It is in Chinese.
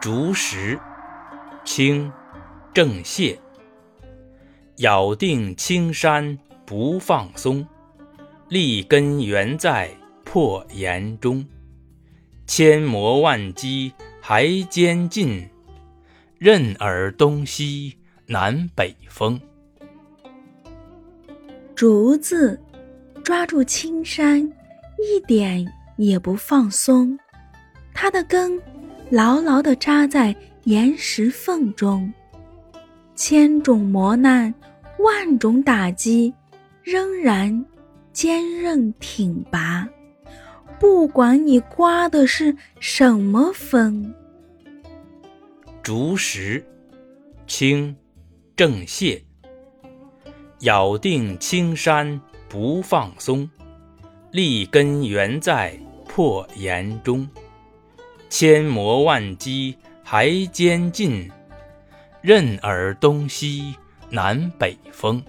竹石，清，郑燮。咬定青山不放松，立根原在破岩中。千磨万击还坚劲，任尔东西南北风。竹子抓住青山，一点也不放松，它的根牢牢地扎在岩石缝中。千种磨难，万种打击，仍然坚韧挺拔。不管你刮的是什么风。竹石，清，郑燮。咬定青山不放松，立根原在破岩中。千磨万击还坚劲。任尔东西南北风。